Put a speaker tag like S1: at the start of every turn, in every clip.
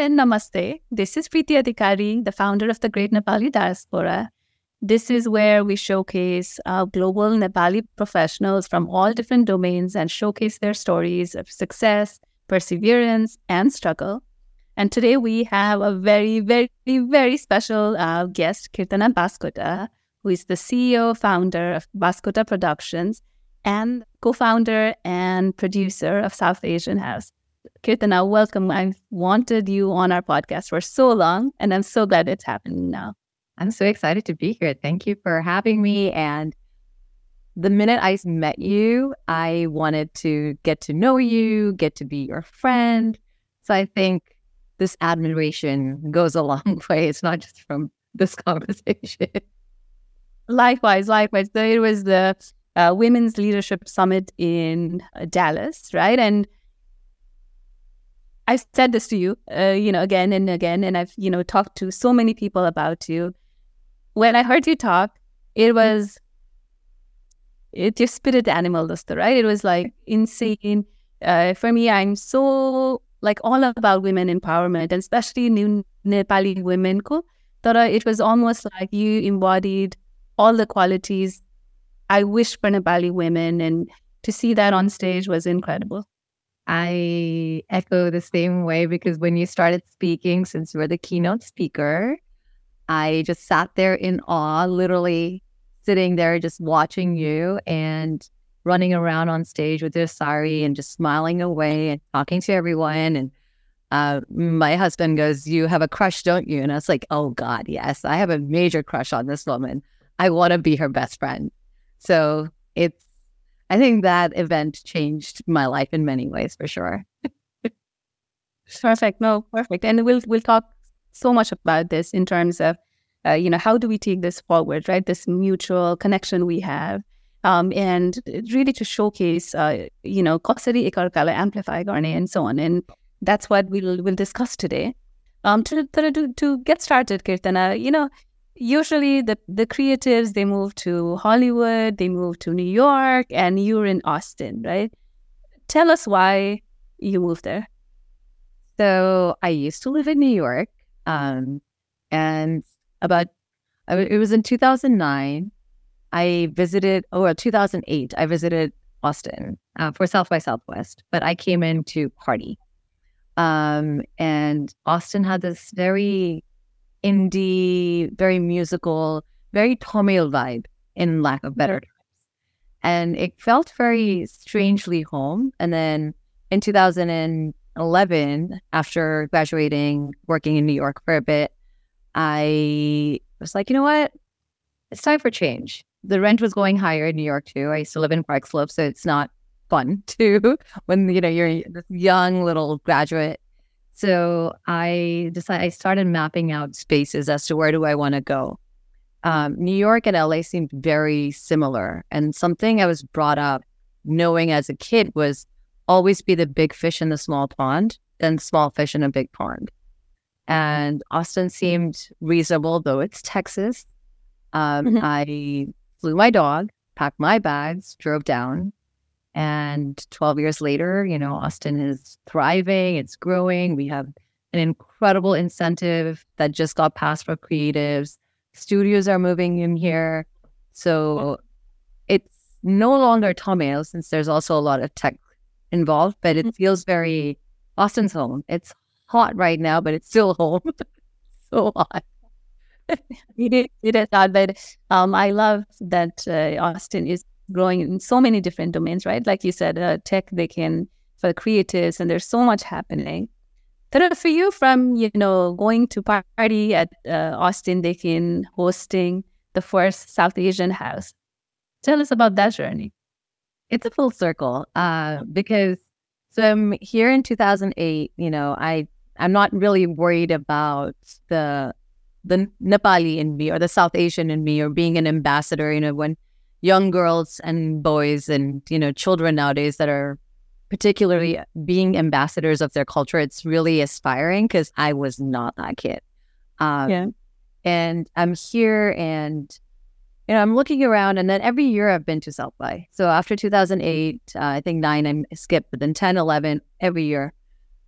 S1: and namaste. This is Preeti Adhikari, the founder of the Great Nepali Diaspora. This is where we showcase uh, global Nepali professionals from all different domains and showcase their stories of success, perseverance, and struggle. And today we have a very, very, very special uh, guest, Kirtana Baskota, who is the CEO, founder of Baskota Productions, and co founder and producer of South Asian House. Kirtana, welcome. I've wanted you on our podcast for so long, and I'm so glad it's happening now.
S2: I'm so excited to be here. Thank you for having me. And the minute I met you, I wanted to get to know you, get to be your friend. So I think this admiration goes a long way. It's not just from this conversation.
S1: Likewise, likewise. There was the uh, Women's Leadership Summit in uh, Dallas, right? And I've said this to you, uh, you know, again and again, and I've, you know, talked to so many people about you. When I heard you talk, it mm-hmm. was, it your spirit animal, Dosta, right? It was like insane. Uh, for me, I'm so like all about women empowerment, and especially new Nepali women. Ko, it was almost like you embodied all the qualities I wish for Nepali women, and to see that on stage was incredible.
S2: I echo the same way because when you started speaking, since you were the keynote speaker, I just sat there in awe, literally sitting there just watching you and running around on stage with your sari and just smiling away and talking to everyone. And uh, my husband goes, You have a crush, don't you? And I was like, Oh, God, yes, I have a major crush on this woman. I want to be her best friend. So it's I think that event changed my life in many ways for sure.
S1: perfect. No, perfect. And we'll we'll talk so much about this in terms of uh, you know how do we take this forward, right? This mutual connection we have. Um, and really to showcase, uh, you know, Kosari Ekarkala, Amplify Garne, and so on. And that's what we'll, we'll discuss today. Um, to, to, to get started, Kirtana, you know, usually the the creatives they move to Hollywood, they move to New York, and you're in Austin, right? Tell us why you moved there.
S2: So I used to live in New York, um, and about it was in 2009. I visited, oh, 2008. I visited Austin uh, for South by Southwest, but I came in to party. Um, and Austin had this very indie, very musical, very Tamil vibe, in lack of better terms. And it felt very strangely home. And then in 2011, after graduating, working in New York for a bit, I was like, you know what? It's time for change. The rent was going higher in New York too. I used to live in Park Slope, so it's not fun too when you know you're this young little graduate so I decided I started mapping out spaces as to where do I want to go. Um, New York and LA seemed very similar, and something I was brought up knowing as a kid was always be the big fish in the small pond than small fish in a big pond. And Austin seemed reasonable, though it's Texas. Um, mm-hmm. I flew my dog, packed my bags, drove down, and 12 years later, you know, Austin is thriving, it's growing. We have an incredible incentive that just got passed for creatives. Studios are moving in here. So it's no longer Tamil since there's also a lot of tech involved, but it mm-hmm. feels very Austin's home. It's hot right now, but it's still home. so hot.
S1: it is, it is hot, but um, I love that uh, Austin is growing in so many different domains, right? Like you said, uh, tech, they can for creatives, and there's so much happening. But for you, from you know going to party at uh, Austin Deakin, hosting the first South Asian house, tell us about that journey.
S2: It's a full circle uh, because so I'm here in 2008. You know, I I'm not really worried about the the Nepali in me or the South Asian in me or being an ambassador. You know, when young girls and boys and you know children nowadays that are particularly being ambassadors of their culture it's really aspiring because i was not that kid um, yeah. and i'm here and you know i'm looking around and then every year i've been to south by so after 2008 uh, i think 9 i skipped but then 10 11 every year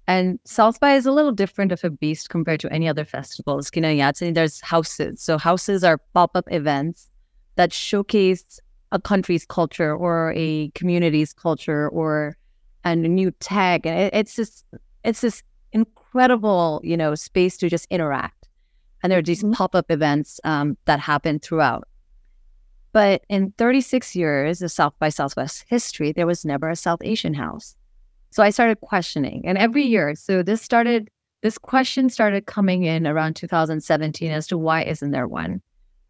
S2: And South by is a little different of a beast compared to any other festivals. Kinayatsi, there's houses. So houses are pop-up events that showcase a country's culture or a community's culture or a new tag. And it, it's just it's this incredible, you know, space to just interact. And there are these mm-hmm. pop-up events um, that happen throughout. But in 36 years of South by Southwest history, there was never a South Asian house. So I started questioning. And every year, so this started, this question started coming in around 2017 as to why isn't there one?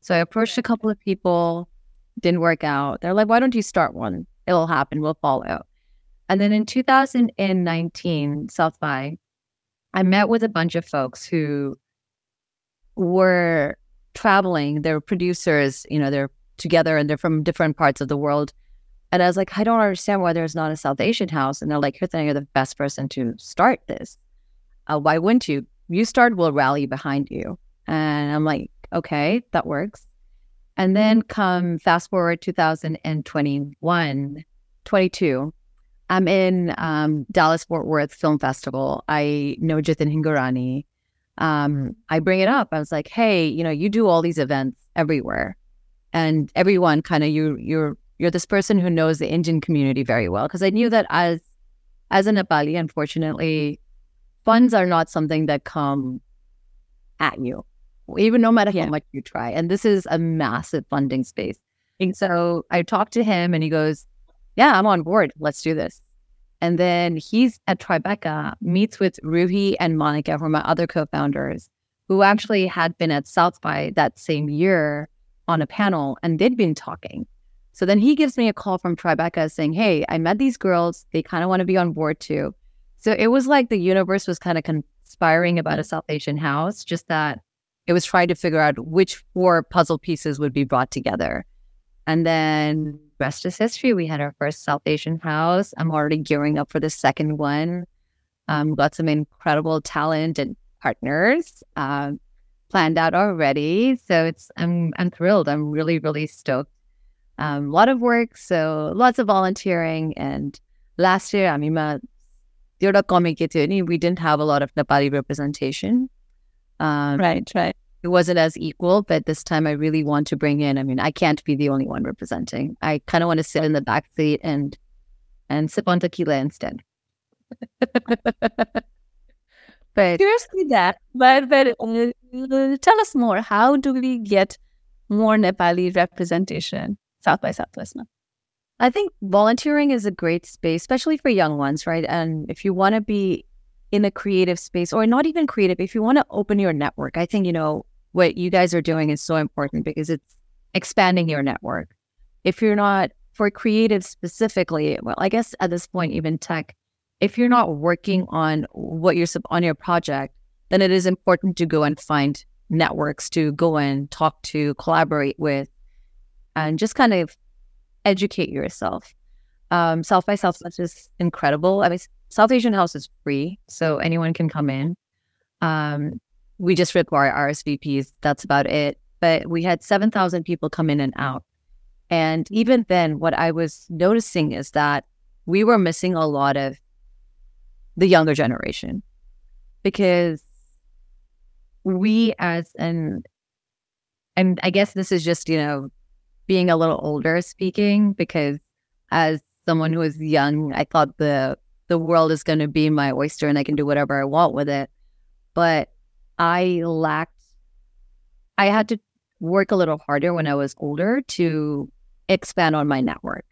S2: So I approached a couple of people, didn't work out. They're like, why don't you start one? It'll happen, we'll follow. And then in 2019, South by, I met with a bunch of folks who were traveling. They're producers, you know, they're together and they're from different parts of the world. And I was like, I don't understand why there's not a South Asian house. And they're like, Kirtana, you're the best person to start this. Uh, why wouldn't you? You start, we'll rally behind you. And I'm like, okay, that works. And then come fast forward 2021, 22. I'm in um, Dallas Fort Worth Film Festival. I know Jitin Hingorani. Um, I bring it up. I was like, hey, you know, you do all these events everywhere and everyone kind of you you're you're this person who knows the Indian community very well because I knew that as as a Nepali, unfortunately, funds are not something that come at you, even no matter yeah. how much you try. And this is a massive funding space. And so I talked to him, and he goes, "Yeah, I'm on board. Let's do this." And then he's at Tribeca, meets with Ruhi and Monica, who are my other co-founders, who actually had been at South by that same year on a panel and they'd been talking. So then he gives me a call from Tribeca saying, Hey, I met these girls. They kind of want to be on board too. So it was like the universe was kind of conspiring about a South Asian house, just that it was trying to figure out which four puzzle pieces would be brought together. And then rest is history. We had our first South Asian house. I'm already gearing up for the second one. Um, got some incredible talent and partners. Um, planned out already. So it's I'm I'm thrilled. I'm really really stoked. Um, a lot of work, so lots of volunteering. And last year, I mean, we didn't have a lot of Nepali representation.
S1: Um, right, right.
S2: It wasn't as equal, but this time I really want to bring in. I mean, I can't be the only one representing. I kind of want to sit in the back seat and and sip on tequila instead.
S1: But curiously that, but but uh, tell us more. How do we get more Nepali representation South by Southwest?
S2: I think volunteering is a great space, especially for young ones, right? And if you want to be in a creative space, or not even creative, if you want to open your network, I think you know what you guys are doing is so important because it's expanding your network. If you're not for creative specifically, well, I guess at this point, even tech, if you're not working on what you're on your project, then it is important to go and find networks to go and talk to, collaborate with, and just kind of educate yourself. Um, South by Southwest is incredible. I mean, South Asian House is free, so anyone can come in. Um, we just require RSVPs. That's about it. But we had 7,000 people come in and out. And even then, what I was noticing is that we were missing a lot of the younger generation because we as an and I guess this is just, you know, being a little older speaking because as someone who is young, I thought the the world is going to be my oyster and I can do whatever I want with it. But I lacked I had to work a little harder when I was older to expand on my network.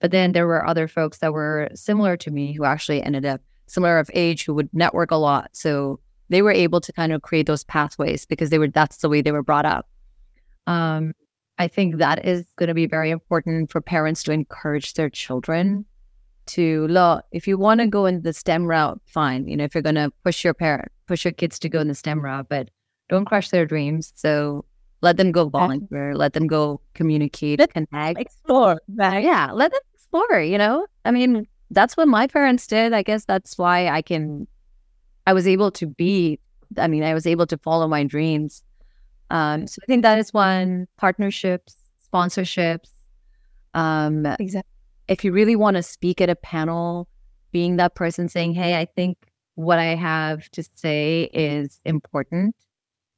S2: But then there were other folks that were similar to me who actually ended up similar of age who would network a lot. So they were able to kind of create those pathways because they were that's the way they were brought up. Um, I think that is going to be very important for parents to encourage their children to law If you want to go in the STEM route, fine. You know, if you're going to push your parent, push your kids to go in the STEM route, but don't crush their dreams. So let them go volunteer, let them go communicate, let connect,
S1: explore. Right?
S2: Yeah, let them explore. You know, I mean, that's what my parents did. I guess that's why I can, I was able to be, I mean, I was able to follow my dreams. Um, so I think that is one partnerships, sponsorships. Um, exactly. If you really want to speak at a panel, being that person saying, Hey, I think what I have to say is important.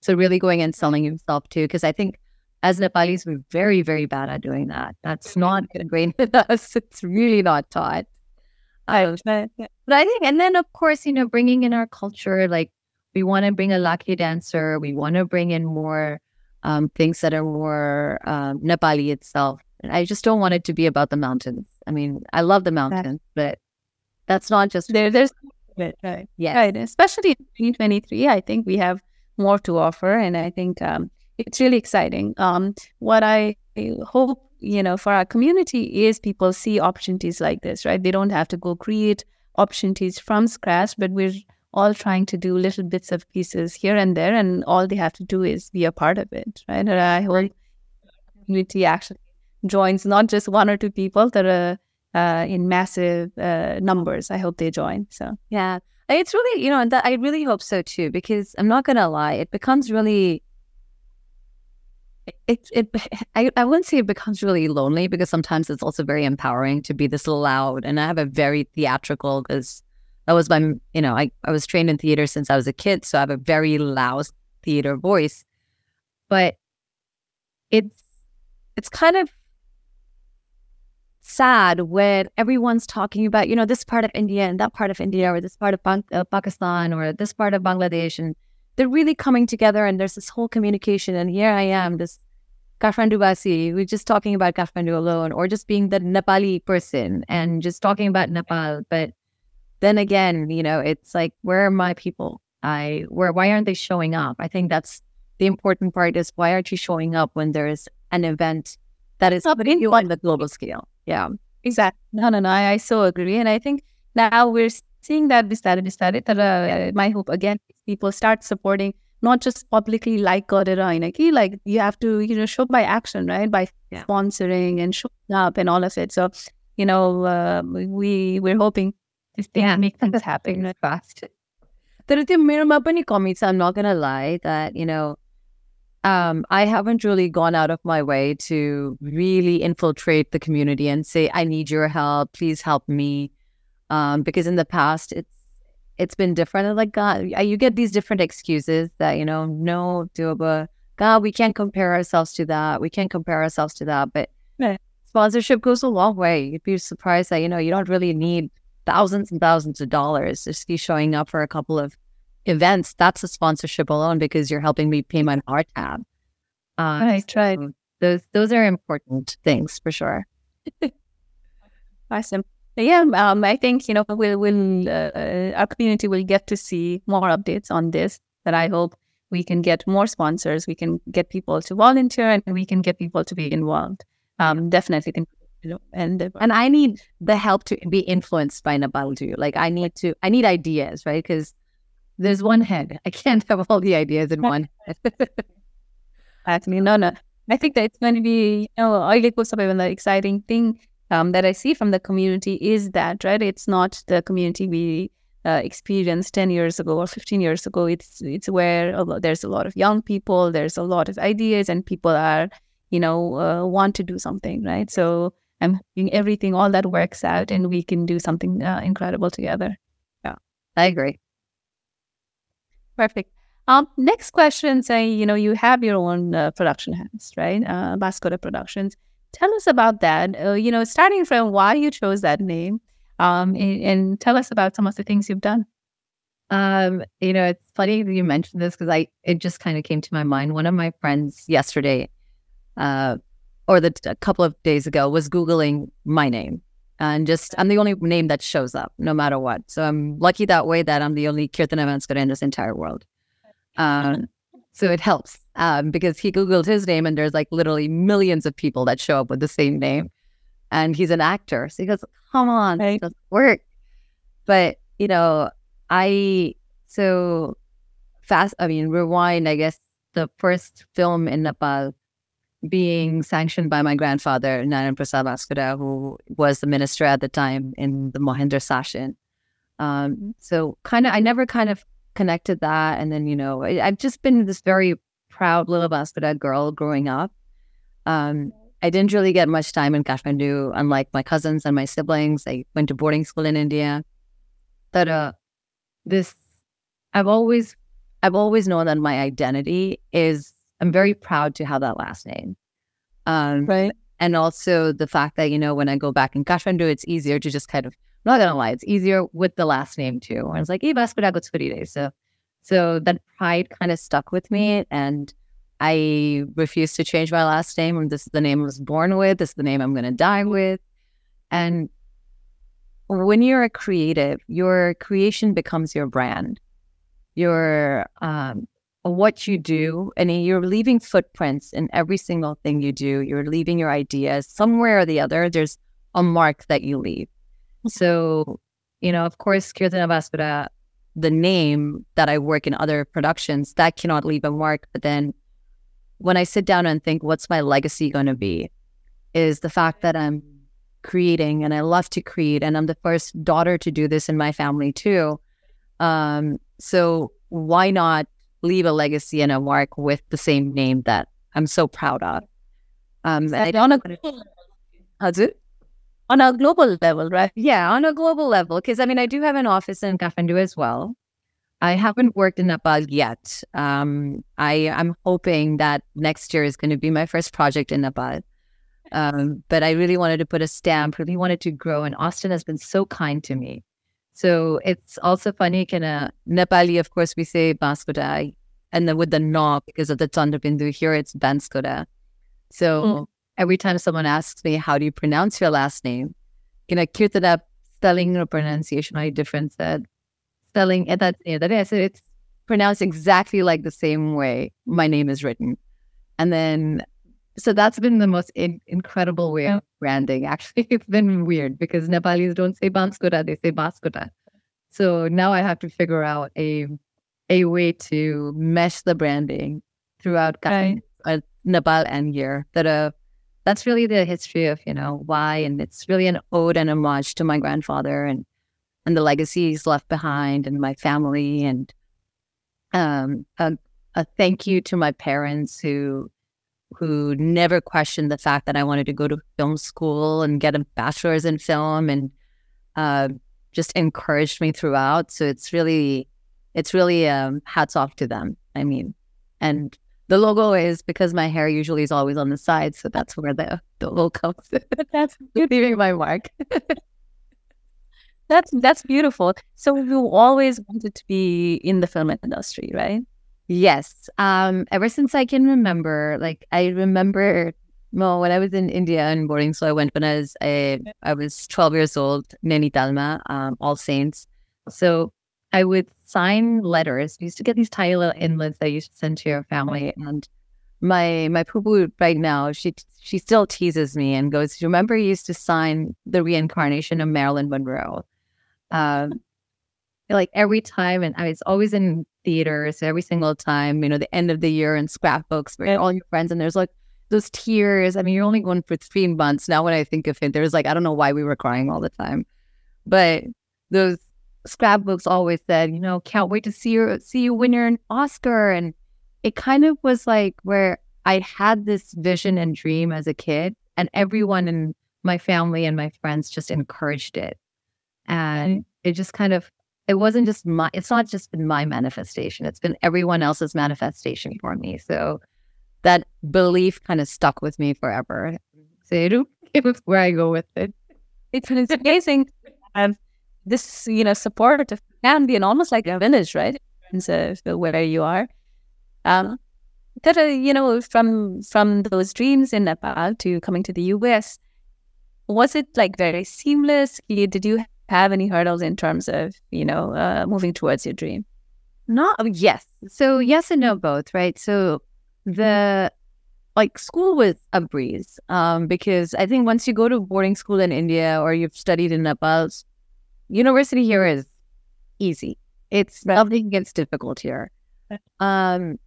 S2: So really going and selling yourself too, because I think as Nepalis, we're very, very bad at doing that. That's not ingrained in us. It's really not taught. Um, but, but I think, and then of course, you know, bringing in our culture, like we want to bring a Lakhey dancer. We want to bring in more um, things that are more um, Nepali itself. And I just don't want it to be about the mountains. I mean, I love the mountains, but that's not just
S1: there. There's right,
S2: yeah,
S1: right. Especially in 2023, I think we have more to offer, and I think um, it's really exciting. Um, what I hope you know for our community is people see opportunities like this, right? They don't have to go create opportunities from scratch, but we're all trying to do little bits of pieces here and there, and all they have to do is be a part of it, right? And I hope community actually joins not just one or two people that are uh, in massive uh, numbers. I hope they join. So
S2: yeah, it's really you know, I really hope so too because I'm not gonna lie, it becomes really it, it I, I wouldn't say it becomes really lonely because sometimes it's also very empowering to be this loud and I have a very theatrical because that was my you know I, I was trained in theater since I was a kid so I have a very loud theater voice but it's it's kind of sad when everyone's talking about you know this part of India and that part of India or this part of uh, Pakistan or this part of Bangladesh and they're really coming together and there's this whole communication. And here I am, this Kathmandu Basi, we're just talking about Kathmandu alone, or just being the Nepali person and just talking about Nepal. But then again, you know, it's like, where are my people? I where why aren't they showing up? I think that's the important part is why aren't you showing up when there is an event that is happening you on the global scale? Yeah.
S1: Exactly. No, no, no. I, I so agree. And I think now we're seeing that this started, this started, uh, my hope again, people start supporting not just publicly like Godera like you have to, you know, show by action, right? By yeah. sponsoring and showing up and all of it. So, you know, uh, we we're hoping this thing yeah. make things happen fast.
S2: तर त्यो मेरोमा पनि कमी छ I'm not gonna lie that you know um, I haven't really gone out of my way to really infiltrate the community and say I need your help please help me um, because in the past it's it's been different. like God, you get these different excuses that you know, no, doable. God, we can't compare ourselves to that. We can't compare ourselves to that. But yeah. sponsorship goes a long way. You'd be surprised that you know you don't really need thousands and thousands of dollars just be showing up for a couple of events. That's a sponsorship alone because you're helping me pay my bar tab.
S1: Uh, right, right.
S2: those those are important things for sure.
S1: awesome yeah, um, I think you know we'll, we'll uh, our community will get to see more updates on this. That I hope we can get more sponsors, we can get people to volunteer, and we can get people to be involved. Um, definitely, think, you know, and
S2: and I need the help to be influenced by too. Like I need to, I need ideas, right? Because there's one head. I can't have all the ideas in one head.
S1: Actually, no, no. I think that it's going to be, you know, Oile Kosapevan, the exciting thing um, that I see from the community is that, right? It's not the community we uh, experienced 10 years ago or 15 years ago. It's, it's where a lot, there's a lot of young people, there's a lot of ideas, and people are, you know, uh, want to do something, right? So I'm hoping everything, all that works out, and we can do something uh, incredible together.
S2: Yeah, I agree.
S1: Perfect. Um, next question, say, you know, you have your own uh, production house, right? Uh, Bascota Productions. Tell us about that. Uh, you know, starting from why you chose that name, um, and, and, tell us about some of the things you've done.
S2: Um, you know, it's funny that you mentioned this because I it just kind of came to my mind. One of my friends yesterday, uh, or the a couple of days ago, was googling my name, and just I'm the only name that shows up no matter what. So I'm lucky that way that I'm the only Kirtana Banskota in this entire world. Um, so it helps um, because he Googled his name and there's like literally millions of people that show up with the same name. And he's an actor. So he goes, come on, right. it doesn't work. But, you know, I, so fast, I mean, rewind, I guess, the first film in Nepal being sanctioned by my grandfather, Narayan Prasad Bascota, who was the minister at the time in the Mohinder Sashin. Um, so kind of, I never kind of connected that. And then, you know, I, have just been this very proud little Bascota girl growing up. Um, I didn't really get much time in Kathmandu, unlike my cousins and my siblings. I went to boarding school in India. But uh, this I've always I've always known that my identity is I'm very proud to have that last name. Um,
S1: right.
S2: And also the fact that, you know, when I go back in Kathmandu, it's easier to just kind of, I'm not going to lie, it's easier with the last name too. I was like, So, so that pride kind of stuck with me. And I refuse to change my last name. And this is the name I was born with. This is the name I'm going to die with. And when you're a creative, your creation becomes your brand. Your um, what you do, and you're leaving footprints in every single thing you do. You're leaving your ideas somewhere or the other. There's a mark that you leave. So, you know, of course, Kirtana Banskota, the name that I work in other productions, that cannot leave a mark. But then when I sit down and think, what's my legacy going to be? Is the fact that I'm creating and I love to create, and I'm the first daughter to do this in my family too. Um, so why not leave a legacy and a mark with the same name that I'm so proud of. Um,
S1: and on a how's it? On a global level, right?
S2: Yeah, on a global level. Because I mean, I do have an office in Kathmandu as well. I haven't worked in Nepal yet. Um, I am hoping that next year is going to be my first project in Nepal. Um, but I really wanted to put a stamp, really wanted to grow. And Austin has been so kind to me. So it's also funny, kind of Nepali, of course, we say Baskoda, and then with the no because of the Chandra here it's Banskoda. So mm. every time someone asks me, how do you pronounce your last name? You know, Kirtana spelling or pronunciation are different. That spelling at that, you know, that I said it's pronounced exactly like the same way my name is written. And then so that's been the most in- incredible way of branding. Actually, it's been weird because Nepalis don't say Banskoda, they say Baskoda. So now I have to figure out a a way to mesh the branding throughout right. uh, Nepal and here. That uh, that's really the history of you know why, and it's really an ode and homage to my grandfather and and the legacies left behind and my family and um a, a thank you to my parents who who never questioned the fact that I wanted to go to film school and get a bachelor's in film and uh, just encouraged me throughout. So it's really, it's really um, hats off to them. I mean, and the logo is because my hair usually is always on the side, so that's where the the logo comes.
S1: that's
S2: leaving my mark.
S1: that's that's beautiful. So you always wanted to be in the film industry, right?
S2: Yes. Um, ever since I can remember, like I remember well, when I was in India and boarding school, I went when I was I was 12 years old, Nainitalma, um, All Saints. So I would sign letters. We used to get these tiny little inlets that you to send to your family. And my my poo right now, she she still teases me and goes, Do you "Remember, you used to sign the reincarnation of Marilyn Monroe." Um, like every time, and I was always in theaters every single time, you know, the end of the year and scrapbooks for all your friends. And there's like those tears. I mean, you're only going for three months. Now, when I think of it, there's like, I don't know why we were crying all the time. But those scrapbooks always said, you know, can't wait to see you, see you win your Oscar. And it kind of was like where I had this vision and dream as a kid, and everyone in my family and my friends just encouraged it. And it just kind of it wasn't just my it's not just been my manifestation it's been everyone else's manifestation for me. So that belief kind of stuck with me forever. So where i go with it.
S1: It's, it's amazing. Um, this you know support of family and almost like a village right? And so where you are. Um that uh, you know from from those dreams in nepal to coming to the us was it like very seamless? Did you have any hurdles in terms of you know uh, moving towards your dream?
S2: Not oh, yes. So yes and no both right? So the like school was a breeze um, because i think once you go to boarding school in india or you've studied in nepal university here is easy. It's right. nothing gets difficult here. Um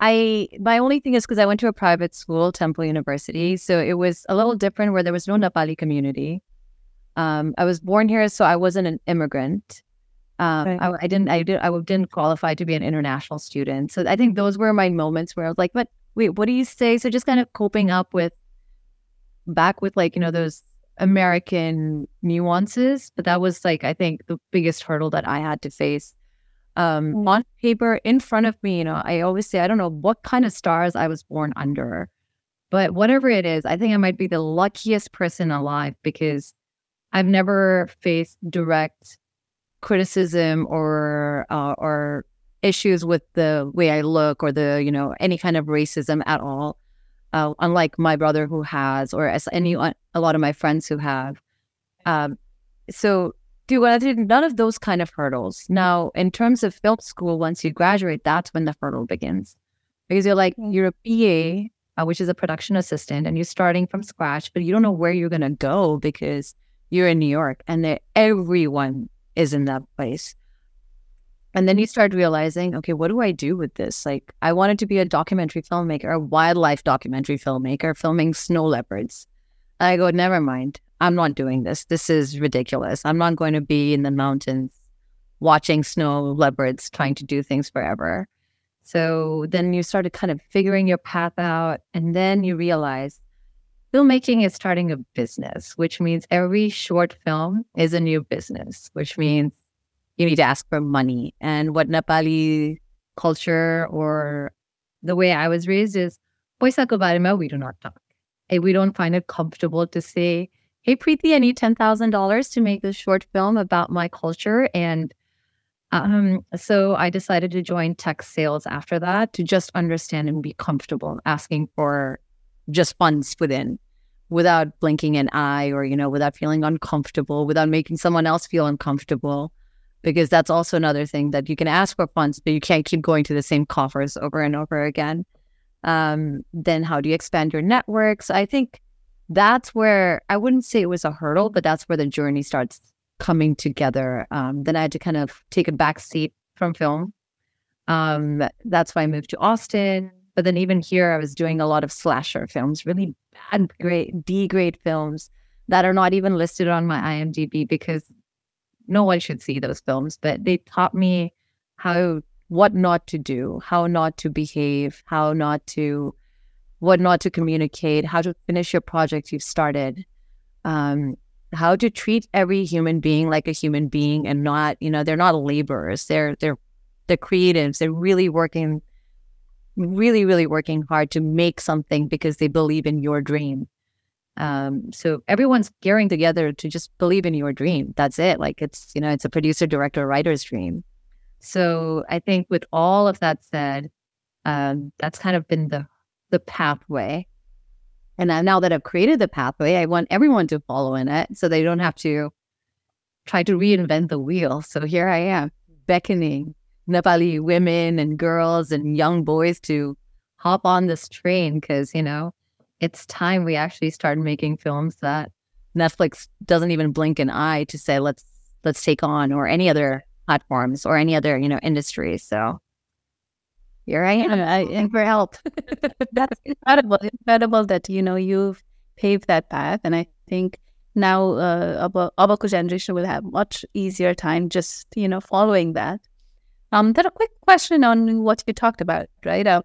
S2: I my only thing is because I went to a private school, Temple University, so it was a little different where there was no Nepali community. Um, I was born here, so I wasn't an immigrant. Um, right. I, I, didn't, I did, I didn't qualify to be an international student. So I think those were my moments where I was like, "But wait, what do you say?" So just kind of coping up with, back with like you know those American nuances, but that was like I think the biggest hurdle that I had to face. Um, mm. on paper in front of me, you know, I always say I don't know what kind of stars I was born under, but whatever it is, I think I might be the luckiest person alive because I've never faced direct criticism or uh, or issues with the way I look or the you know any kind of racism at all. Uh, unlike my brother who has, or as any a lot of my friends who have. Um, so do none of those kind of hurdles. Now, in terms of film school, once you graduate, that's when the hurdle begins, because you're like mm. you're a PA, uh, which is a production assistant, and you're starting from scratch, but you don't know where you're gonna go because you're in New York, and everyone is in that place. And then you start realizing, okay, what do I do with this? Like, I wanted to be a documentary filmmaker, a wildlife documentary filmmaker, filming snow leopards. I go, never mind. I'm not doing this. This is ridiculous. I'm not going to be in the mountains watching snow leopards trying to do things forever. So then you started kind of figuring your path out. And then you realize filmmaking is starting a business, which means every short film is a new business, which means you need to ask for money. And what Nepali culture or the way I was raised is, we do not talk. We don't find it comfortable to say, hey, Preeti, I need $10,000 to make this short film about my culture. And um, so I decided to join tech sales after that to just understand and be comfortable asking for just funds within without blinking an eye or, you know, without feeling uncomfortable, without making someone else feel uncomfortable. Because that's also another thing that you can ask for funds, but you can't keep going to the same coffers over and over again. Um, then how do you expand your networks? I think that's where I wouldn't say it was a hurdle, but that's where the journey starts coming together. Um, then I had to kind of take a back seat from film. Um, that's why I moved to Austin. But then even here, I was doing a lot of slasher films, really bad grade, D grade films that are not even listed on my IMDb because no one should see those films. But they taught me how, what not to do, how not to behave, how not to, what not to communicate, how to finish your project you've started. Um, how to treat every human being like a human being and not, you know, they're not laborers. They're they're they're creatives. They're really working really, really working hard to make something because they believe in your dream. Um, so everyone's gearing together to just believe in your dream. That's it. Like it's, you know, it's a producer, director, writer's dream. So I think with all of that said, um, that's kind of been the the pathway. And now that I've created the pathway, I want everyone to follow in it so they don't have to try to reinvent the wheel. So here I am beckoning Nepali women and girls and young boys to hop on this train because, you know, it's time we actually start making films that Netflix doesn't even blink an eye to say, let's, let's take on or any other platforms or any other, you know, industry. So here I am. I am for help.
S1: That's incredible. Incredible that, you know, you've paved that path. And I think now uh, Abako generation will have much easier time just, you know, following that. Um, then a quick question on what you talked about, right? Um,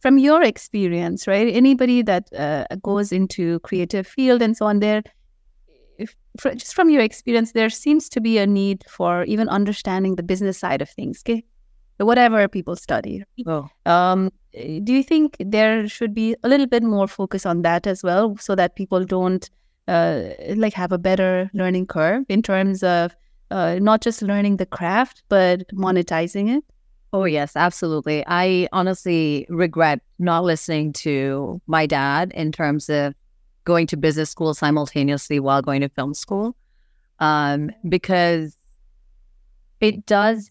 S1: from your experience, right? Anybody that uh, goes into creative field and so on, there, if, for, just from your experience, there seems to be a need for even understanding the business side of things. Okay, whatever people study. Oh. Um, do you think there should be a little bit more focus on that as well, so that people don't uh, like have a better learning curve in terms of uh, not just learning the craft, but monetizing it?
S2: Oh, yes, absolutely. I honestly regret not listening to my dad in terms of going to business school simultaneously while going to film school um, because it does.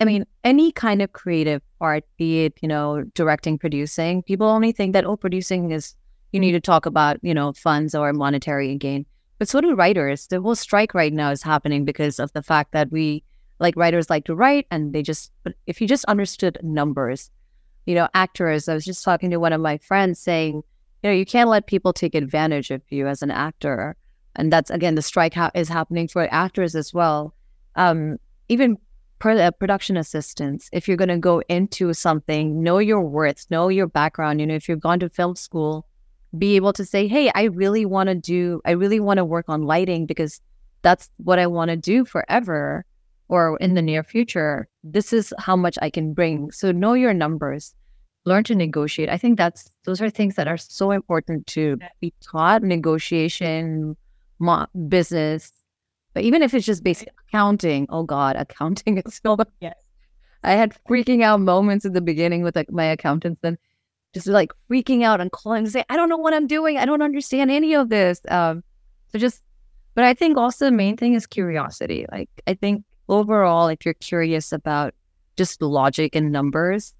S2: I mean, any kind of creative art, be it, you know, directing, producing, people only think that, oh, producing is, you need to talk about, you know, funds or monetary gain. But so do writers. The whole strike right now is happening because of the fact that we, like writers, like to write, and they just. But if you just understood numbers, you know, actors. I was just talking to one of my friends saying, you know, you can't let people take advantage of you as an actor, and that's again the strike ha- is happening for actors as well. Um, even per- uh, production assistants, if you're going to go into something, know your worth, know your background. You know, if you've gone to film school, be able to say, hey, I really want to do, I really want to work on lighting because that's what I want to do forever or in the near future. This is how much I can bring. So know your numbers, learn to negotiate. I think that's, those are things that are so important to be taught negotiation, mo- business. But even if it's just basic accounting, oh God, accounting is so,
S1: yes.
S2: I had freaking out moments at the beginning with like my accountants and just like freaking out and calling and say, I don't know what I'm doing. I don't understand any of this. Um, so just, but I think also the main thing is curiosity. Like, I think overall, if you're curious about just logic and numbers,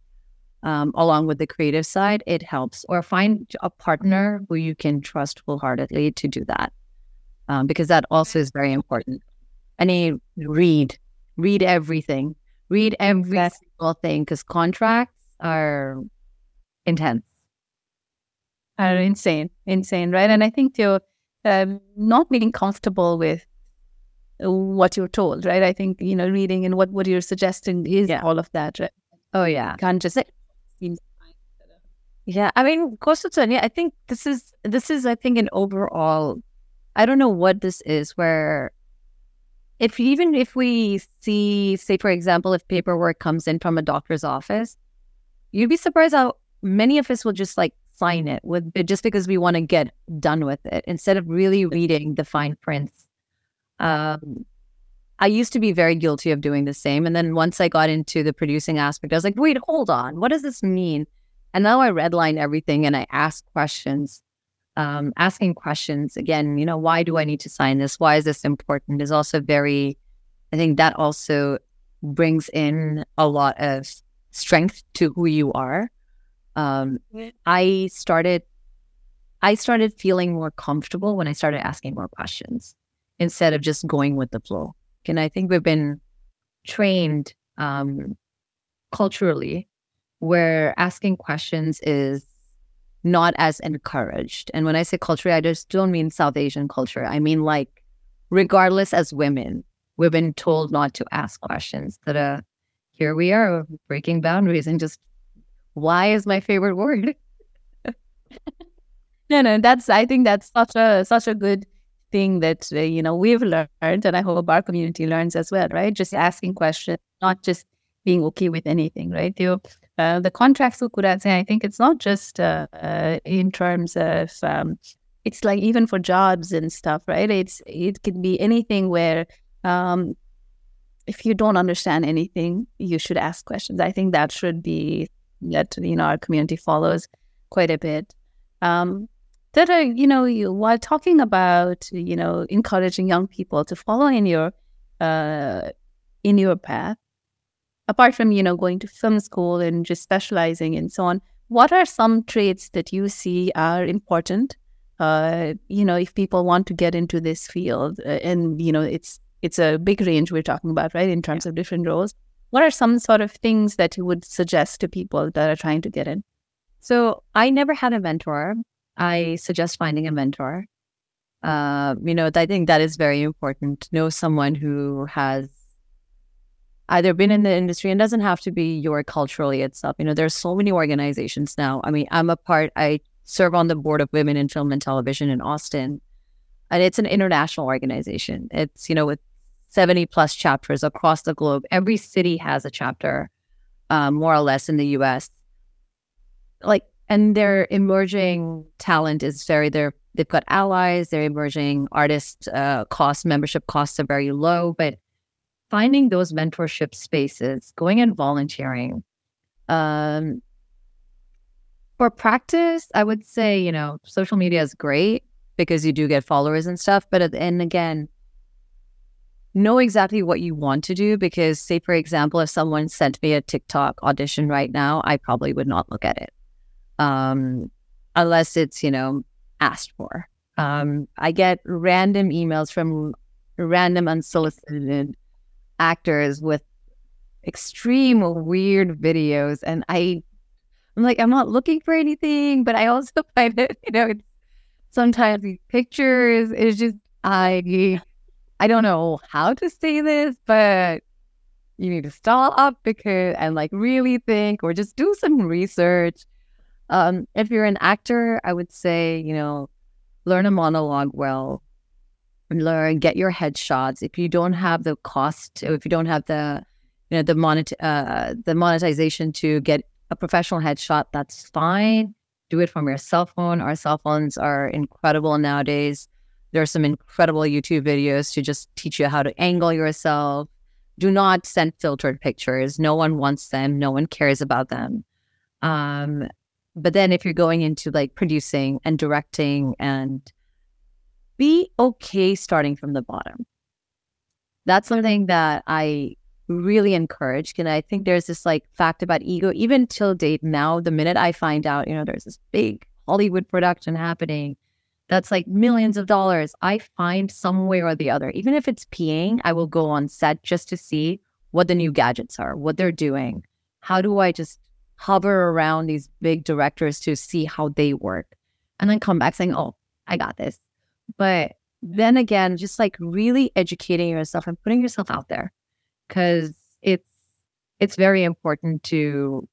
S2: um, along with the creative side, it helps. Or find a partner who you can trust wholeheartedly to do that, um, because that also is very important. And read, read everything, read every single thing, because contracts are intense.
S1: Are insane, insane, right? And I think you're um, not being comfortable with what you're told, right? I think you know, reading and what what you're suggesting is yeah. all of that, right?
S2: Oh yeah,
S1: you can't just.
S2: Yeah, I mean, yeah, I think this is this is I think an overall. I don't know what this is where if even if we see, say, for example, if paperwork comes in from a doctor's office, you'd be surprised how many of us will just like sign it with just because we want to get done with it instead of really reading the fine prints. Um, I used to be very guilty of doing the same. And then once I got into the producing aspect, I was like, wait, hold on. What does this mean? And now I redline everything and I ask questions. Um, asking questions again, you know, why do I need to sign this? Why is this important? Is also very, I think that also brings in a lot of strength to who you are um, I started I started feeling more comfortable when I started asking more questions instead of just going with the flow. And I think we've been trained um, culturally where asking questions is not as encouraged. And when I say culture, I just don't mean South Asian culture. I mean like regardless as women, we've been told not to ask questions. That uh, here we are breaking boundaries and just why is my favorite word.
S1: no, no, that's I think that's such a such a good thing that uh, you know we've learned, and I hope our community learns as well, right? Just asking questions, not just being okay with anything, right? You, uh, the contracts with Kuratse, I think it's not just uh, uh, in terms of um, it's like even for jobs and stuff, right? It's it could be anything where um, if you don't understand anything, you should ask questions. I think that should be that you know our community follows quite a bit. Um, that are you know you, while talking about you know encouraging young people to follow in your uh, in your path, apart from you know going to film school and just specializing and so on, what are some traits that you see are important? Uh, you know, if people want to get into this field, uh, and you know, it's it's a big range we're talking about, right, in terms yeah. of different roles what are some sort of things that you would suggest to people that are trying to get in?
S2: So I never had a mentor. I suggest finding a mentor. Uh, you know, I think that is very important know someone who has either been in the industry and doesn't have to be your culturally itself. You know, there's so many organizations now. I mean, I'm a part, I serve on the board of Women in Film and Television in Austin. And it's an international organization. It's, you know, with 70 plus chapters across the globe. Every city has a chapter, um, more or less, in the US. Like, and their emerging talent is very, they're, they've got allies, their emerging artist uh, cost, membership costs are very low, but finding those mentorship spaces, going and volunteering. Um, for practice, I would say, you know, social media is great because you do get followers and stuff. But and again, know exactly what you want to do because say for example if someone sent me a tiktok audition right now i probably would not look at it um, unless it's you know asked for. Um, i get random emails from random unsolicited actors with extreme weird videos and i i'm like i'm not looking for anything but i also find it you know it's sometimes these pictures is just i I don't know how to say this, but you need to stop because and like really think or just do some research. Um, if you're an actor, I would say, you know, learn a monologue well, learn, get your headshots. If you don't have the cost, if you don't have the, you know, the monet, uh, the monetization to get a professional headshot, that's fine. Do it from your cell phone. Our cell phones are incredible nowadays. There are some incredible YouTube videos to just teach you how to angle yourself. Do not send filtered pictures. No one wants them. No one cares about them. Um, but then if you're going into like producing and directing and be okay starting from the bottom. That's something that I really encourage. And I think there's this like fact about ego, even till date now, the minute I find out, you know, there's this big Hollywood production happening that's like millions of dollars, I find some way or the other, even if it's peeing, I will go on set just to see what the new gadgets are, what they're doing. How do I just hover around these big directors to see how they work and then come back saying, oh, I got this. But then again, just like really educating yourself and putting yourself out there because it's it's very important to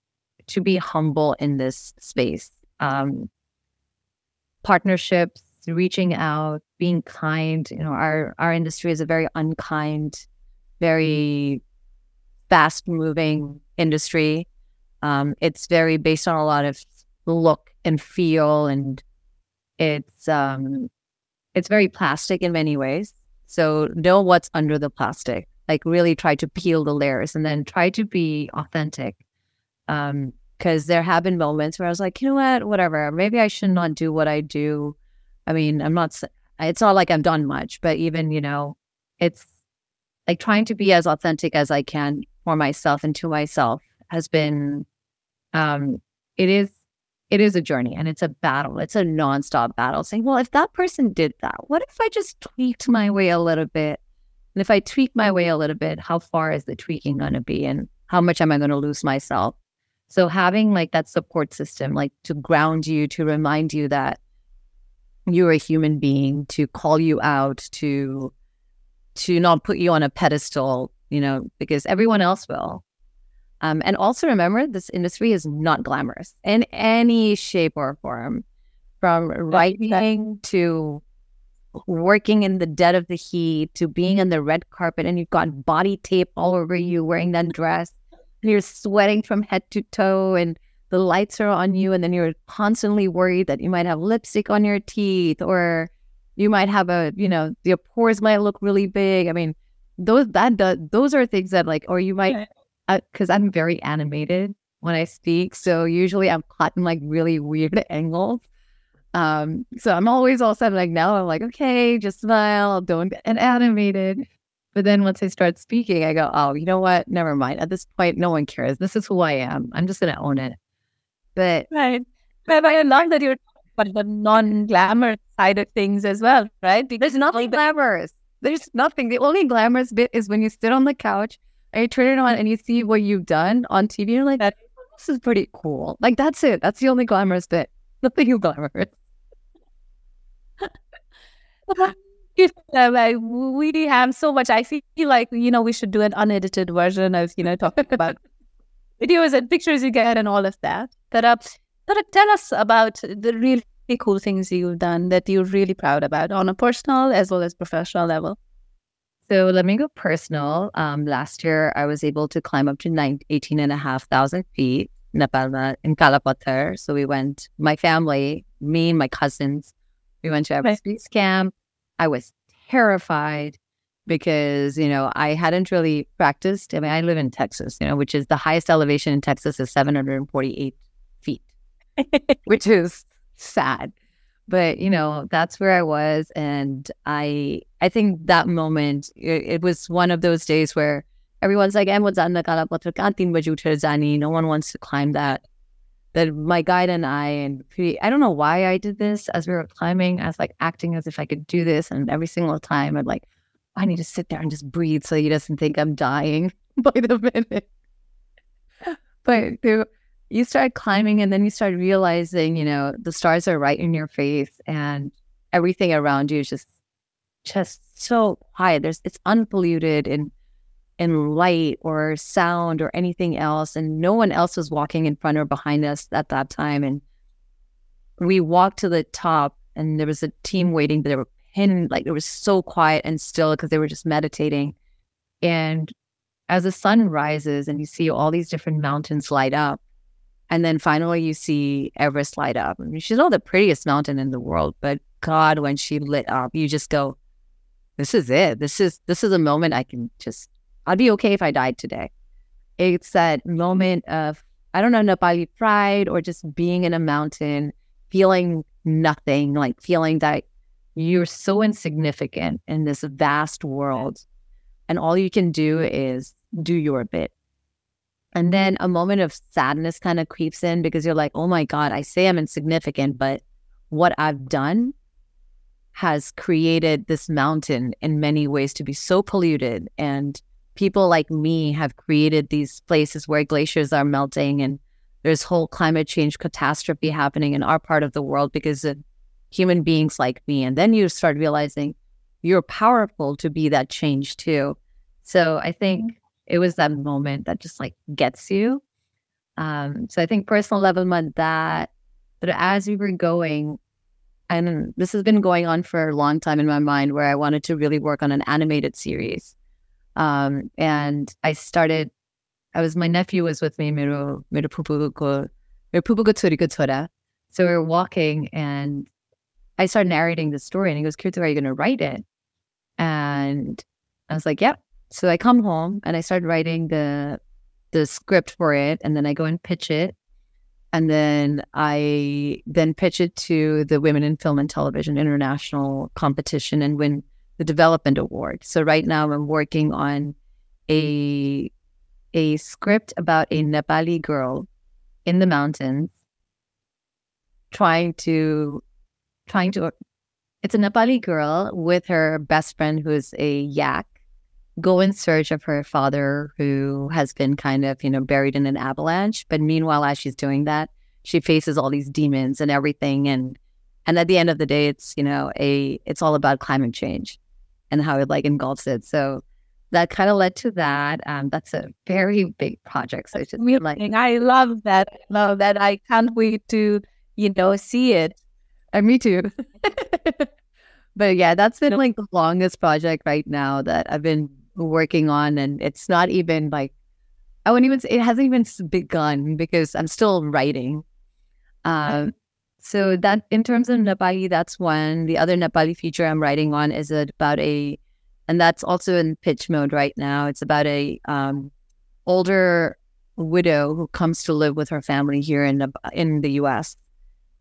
S2: to be humble in this space. Um, partnerships, reaching out, being kind. You know, our our industry is a very unkind, very fast moving industry. Um, it's very based on a lot of look and feel, and it's um, it's very plastic in many ways. So know what's under the plastic like really try to peel the layers and then try to be authentic. Um, because there have been moments where I was like, you know what, whatever, maybe I should not do what I do. I mean, I'm not, it's not like I've done much, but even, you know, it's like trying to be as authentic as I can for myself and to myself has been, um, it is, it is a journey and it's a battle. It's a nonstop battle saying, well, if that person did that, what if I just tweaked my way a little bit and if I tweak my way a little bit, how far is the tweaking going to be and how much am I going to lose myself? So having like that support system, like to ground you, to remind you that you're a human being, to call you out, to to not put you on a pedestal, you know, because everyone else will. Um, and also remember, this industry is not glamorous in any shape or form, from writing to working in the dead of the heat to being on the red carpet and you've got body tape all over you wearing that dress you're sweating from head to toe and the lights are on you and then you're constantly worried that you might have lipstick on your teeth or you might have a you know your pores might look really big. I mean those that does those are things that like or you might because uh, i'm very animated when i speak so usually i'm caught in like really weird angles. Um, so I'm always all sudden like now I'm like, okay, just smile, don't get animated. But then once I start speaking, I go, oh, you know what? Never mind. At this point, no one cares. This is who I am. I'm just gonna own it. But
S1: right. But I love that you're but the non-glamour side of things as well, right?
S2: Because There's nothing glamorous. There's nothing. The only glamorous bit is when you sit on the couch and you turn it on and you see what you've done on TV. You're like, this is pretty cool. Like that's it. That's the only glamorous bit. Nothing glamorous
S1: you know, like we have so much. I feel like you know we should do an unedited version of you know talking about videos and pictures you get and all of that. But uh, but tell us about the really cool things you've done that you're really proud about on a personal as well as professional level.
S2: So let me go personal. Um, last year, I was able to climb up to 19, 18 and a half thousand feet in Nepal, in Kalapathar. So we went, my family, me and my cousins, we went to Everest Base Camp. I was terrified because, you know, I hadn't really practiced. I mean, I live in Texas, you know, which is the highest elevation in Texas is 748 feet, which is sad. But, you know, that's where I was. And I, I think that moment, it, it was one of those days where everyone's like, no one wants to climb that that my guide and I, and I don't know why I did this as we were climbing. I was like acting as if I could do this. And every single time I'd like, I need to sit there and just breathe so he doesn't think I'm dying by the minute. but you start climbing and then you start realizing, you know, the stars are right in your face and everything around you is just, just so quiet. There's, it's unpolluted and in light or sound or anything else. And no one else was walking in front or behind us at that time. And we walked to the top and there was a team waiting, but they were pinned, like it was so quiet and still because they were just meditating. And as the sun rises and you see all these different mountains light up, and then finally you see Everest light up. I mean, she's not the prettiest mountain in the world, but God, when she lit up, you just go, This is it. This is this is a moment I can just I'd be okay if I died today. It's that moment of I don't know, Nepali pride or just being in a mountain, feeling nothing, like feeling that you're so insignificant in this vast world. And all you can do is do your bit. And then a moment of sadness kind of creeps in because you're like, oh my God, I say I'm insignificant, but what I've done has created this mountain in many ways to be so polluted. And people like me have created these places where glaciers are melting and there's whole climate change catastrophe happening in our part of the world because of human beings like me. And then you start realizing you're powerful to be that change too. So I think mm-hmm. it was that moment that just like gets you. Um, so I think personal level meant that, but as we were going, and this has been going on for a long time in my mind where I wanted to really work on an animated series. Um, and I started, I was, my nephew was with me, So we were walking and I started narrating the story and he goes, Kirtu, are you going to write it? And I was like, yep. So I come home and I started writing the, the script for it. And then I go and pitch it and then I then pitch it to the Women in Film and Television International competition and win the development award. So right now I'm working on a a script about a Nepali girl in the mountains trying to trying to it's a Nepali girl with her best friend who's a yak go in search of her father who has been kind of, you know, buried in an avalanche. But meanwhile, as she's doing that, she faces all these demons and everything. And and at the end of the day, it's, you know, a it's all about climate change and how it like engulfs it. So that kind of led to that. Um, that's a very big project. So it's just
S1: like I love that. I love that. I can't wait to you know see it.
S2: And me too. but yeah, that's been like the longest project right now that I've been working on, and it's not even like I wouldn't even say it hasn't even begun because I'm still writing. Um, so that in terms of Nepali, that's one. The other Nepali feature I'm writing on is about a and that's also in pitch mode right now. It's about a um, older widow who comes to live with her family here in in the U.S.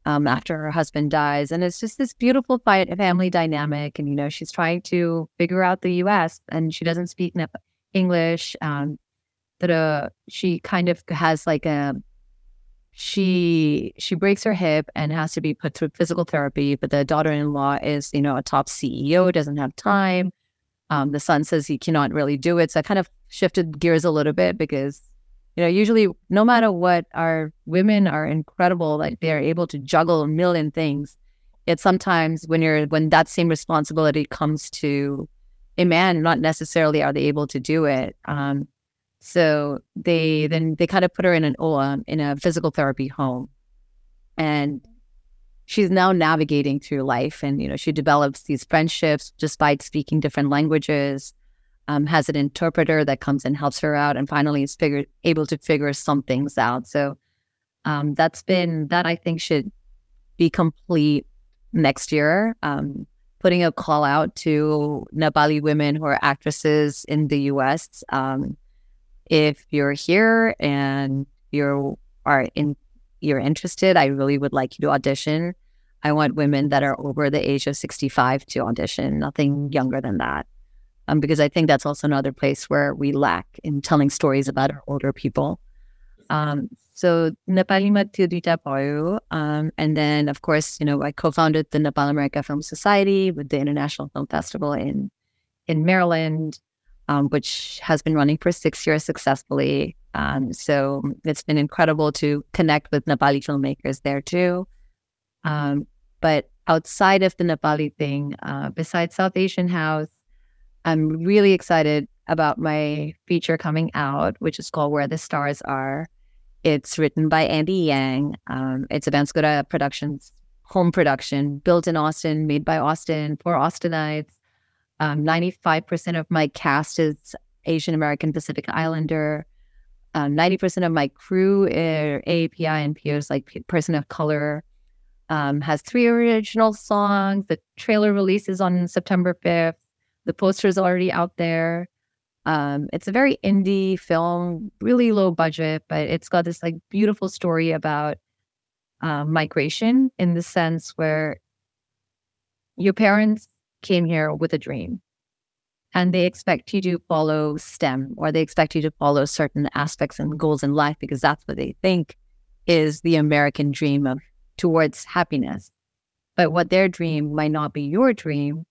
S2: Um, after her husband dies, and it's just this beautiful family dynamic. And you know, she's trying to figure out the U.S. and she doesn't speak English. Um, that uh, she kind of has like a she she breaks her hip and has to be put through physical therapy but the daughter-in-law is you know a top ceo doesn't have time um, the son says he cannot really do it. So I kind of shifted gears a little bit because, you know, usually no matter what, our women are incredible. Like they are able to juggle a million things. It's sometimes when you're when that same responsibility comes to a man, not necessarily are they able to do it. Um, so they then they kind of put her in an OA in a physical therapy home, and she's now navigating through life and you know she develops these friendships despite speaking different languages um, has an interpreter that comes and helps her out and finally is figured able to figure some things out. So um, that's been that i think should be complete next year. Um, putting a call out to nepali women who are actresses in the us um, if you're here and you are in you're interested, I really would like you to audition. I want women that are over the age of 65 to audition, nothing younger than that. Um, because I think that's also another place where we lack in telling stories about our older people. Um, so Nepalima Tirita Payu. Um, and then, of course, you know, I co-founded the Nepal America Film Society with the International Film Festival in in Maryland um, which has been running for six years successfully. Um, so it's been incredible to connect with Nepali filmmakers there too. Um, but outside of the Nepali thing, uh, besides South Asian House, I'm really excited about my feature coming out, which is called Where the Stars Are. It's written by Andy Yang. Um, it's a Banskota Productions home production, built in Austin, made by Austin for Austinites. Um, 95% of my cast is Asian American Pacific Islander. Um, 90% of my crew are AAPI and peers, like person of color. Um, has three original songs. The trailer releases on September 5th. The poster is already out there. Um, it's a very indie film, really low budget, but it's got this like beautiful story about uh, migration in the sense where your parents came here with a dream and they expect you to follow STEM or they expect you to follow certain aspects and goals in life because that's what they think is the American dream of towards happiness. But what their dream might not be your dream.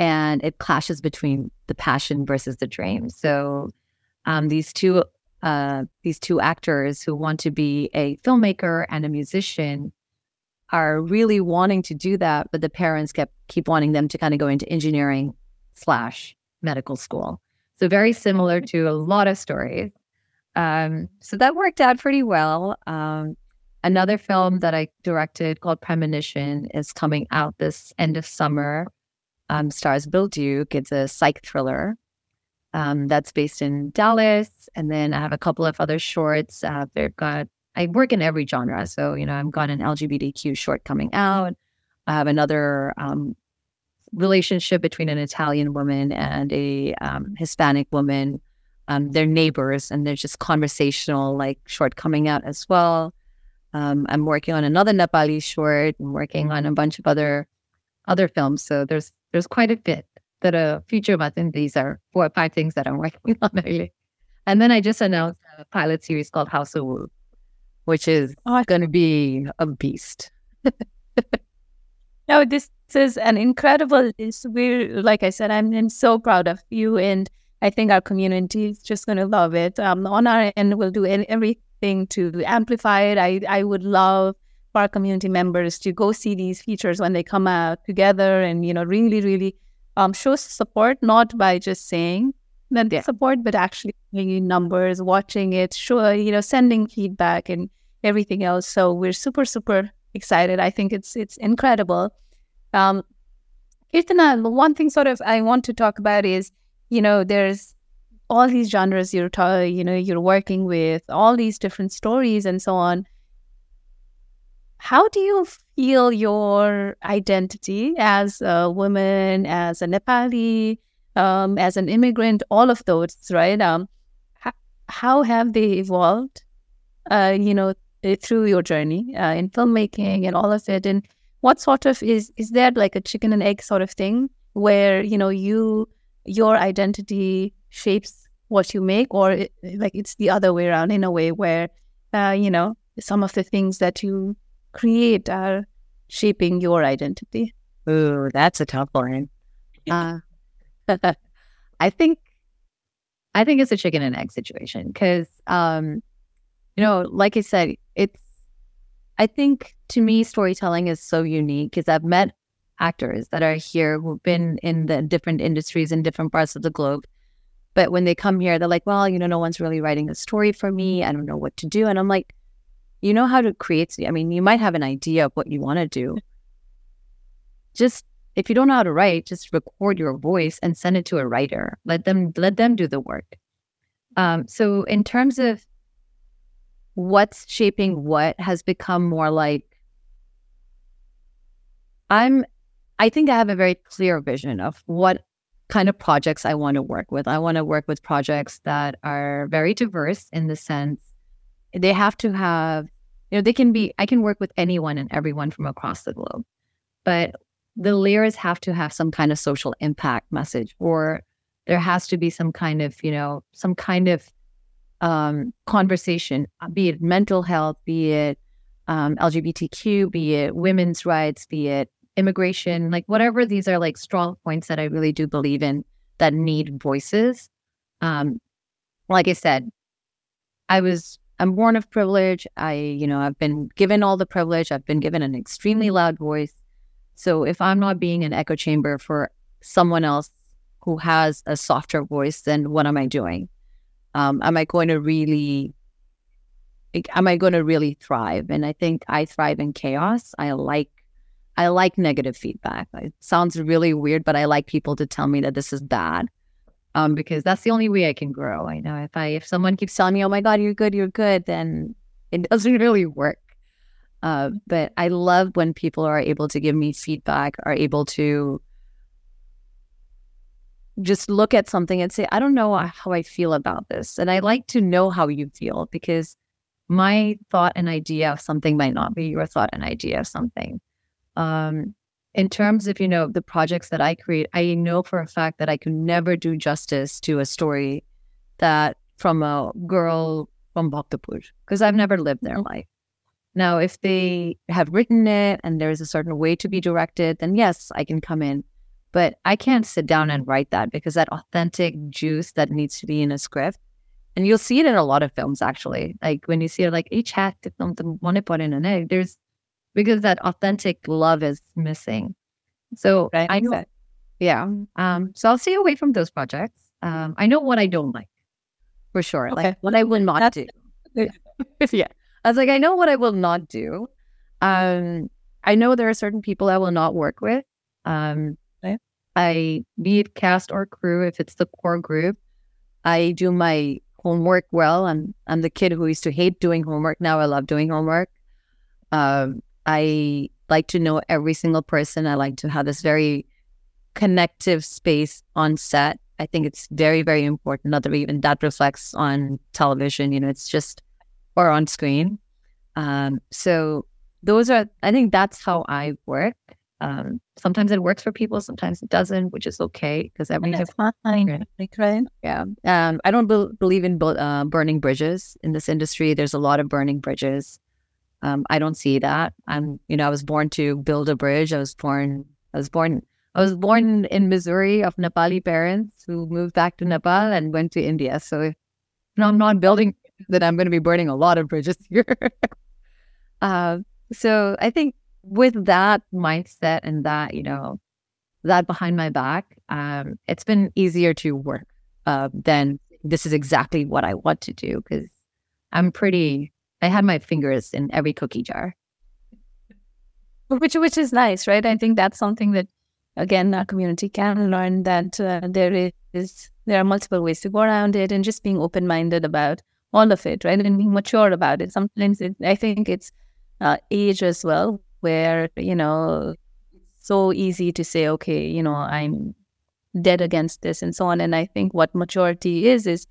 S2: And it clashes between the passion versus the dream. So um, these two uh, these two actors who want to be a filmmaker and a musician are really wanting to do that, but the parents kept keep wanting them to kind of go into engineering slash medical school. So very similar to a lot of stories. Um, so that worked out pretty well. Um, another film that I directed called Premonition is coming out this end of summer. Um, stars Bill Duke. It's a psych thriller um, that's based in Dallas. And then I have a couple of other shorts. Uh, they've got I work in every genre, so you know I've got an LGBTQ short coming out. I have another um, relationship between an Italian woman and a um, Hispanic woman. Um, they're neighbors, and there's just conversational like short coming out as well. Um, I'm working on another Nepali short. I'm working on a bunch of other other films. So there's there's quite a bit that a future month, and these are four or five things that I'm working on really. And then I just announced a pilot series called House of Wu, which is oh, going to be a beast.
S1: no, this is an incredible. We, like I said, I'm, I'm so proud of you, and I think our community is just going to love it. Um, on our end, we'll do everything to amplify it. I I would love for our community members to go see these features when they come out together, and you know, really, really um, show support, not by just saying that yeah. support, but actually in numbers, watching it, show you know, sending feedback and everything else. So we're super, super excited. I think it's it's incredible. Um, Kirtana, one thing sort of I want to talk about is, you know, there's all these genres you're, ta- you know, you're working with, all these different stories and so on. How do you feel your identity as a woman, as a Nepali, um, as an immigrant, all of those, right? Um, how, how have they evolved, uh, you know, through your journey uh, in filmmaking and all of it? And what sort of is is there like a chicken and egg sort of thing where you know you your identity shapes what you make or it, like it's the other way around in a way where uh, you know some of the things that you create are shaping your identity
S2: ooh that's a tough one uh, i think i think it's a chicken and egg situation because um you know like i said it's I think to me, storytelling is so unique because I've met actors that are here who've been in the different industries in different parts of the globe. But when they come here, they're like, well, you know, no one's really writing a story for me. I don't know what to do. And I'm like, you know how to create. I mean, you might have an idea of what you want to do. Just if you don't know how to write, just record your voice and send it to a writer. Let them let them do the work. Um, so in terms of what's shaping what has become more like I'm I think I have a very clear vision of what kind of projects I want to work with. I want to work with projects that are very diverse in the sense they have to have, you know, they can be, I can work with anyone and everyone from across the globe, but the layers have to have some kind of social impact message or there has to be some kind of, you know, some kind of um, conversation, be it mental health, be it um, LGBTQ, be it women's rights, be it immigration, like whatever these are like strong points that I really do believe in that need voices. Um, like I said, I was I'm born of privilege. I, you know, I've been given all the privilege. I've been given an extremely loud voice. So if I'm not being an echo chamber for someone else who has a softer voice, then what am I doing? Um, am I going to really am I going to really thrive? And I think I thrive in chaos. I like I like negative feedback. It sounds really weird, but I like people to tell me that this is bad. Um, because that's the only way I can grow. I know if I if someone keeps telling me, "Oh my God, you're good, you're good," then it doesn't really work. Uh, but I love when people are able to give me feedback, are able to just look at something and say, I don't know how I feel about this. And I like to know how you feel because my thought and idea of something might not be your thought and idea of something. Um, in terms of, you know, the projects that I create, I know for a fact that I can never do justice to a story that from a girl from Bhaktapur because I've never lived their life. Now, if they have written it and there's a certain way to be directed, then yes, I can come in. But I can't sit down and write that because that authentic juice that needs to be in a script. And you'll see it in a lot of films, actually. Like when you see it, like each hat, to put in an egg, there's because that authentic love is missing. So right. I know, yeah. Um, so I'll stay away from those projects. Um, I know what I don't like for sure. Okay. Like what I will not That's, do. yeah. I was like, I know what I will not do. Um, I know there are certain people I will not work with. Um, I be it cast or crew, if it's the core group, I do my homework well. I'm I'm the kid who used to hate doing homework. Now I love doing homework. Um, I like to know every single person. I like to have this very connective space on set. I think it's very, very important. Not that even that reflects on television. You know, it's just or on screen. Um, so those are. I think that's how I work. Um, sometimes it works for people, sometimes it doesn't, which is okay because everything's fine. Right? Yeah. Um, I don't be- believe in bu- uh, burning bridges in this industry. There's a lot of burning bridges. Um, I don't see that. I'm, you know, I was born to build a bridge. I was born, I was born, I was born in Missouri of Nepali parents who moved back to Nepal and went to India. So, you know, I'm not building that. I'm going to be burning a lot of bridges here. uh, so I think with that mindset and that, you know, that behind my back, um, it's been easier to work uh, than this is exactly what I want to do because I'm pretty, I had my fingers in every cookie jar.
S1: Which, which is nice, right? I think that's something that, again, our community can learn that uh, there is, there are multiple ways to go around it and just being open minded about all of it, right? And being mature about it. Sometimes it, I think it's uh, age as well where you know so easy to say okay you know i'm dead against this and so on. And i think what maturity is is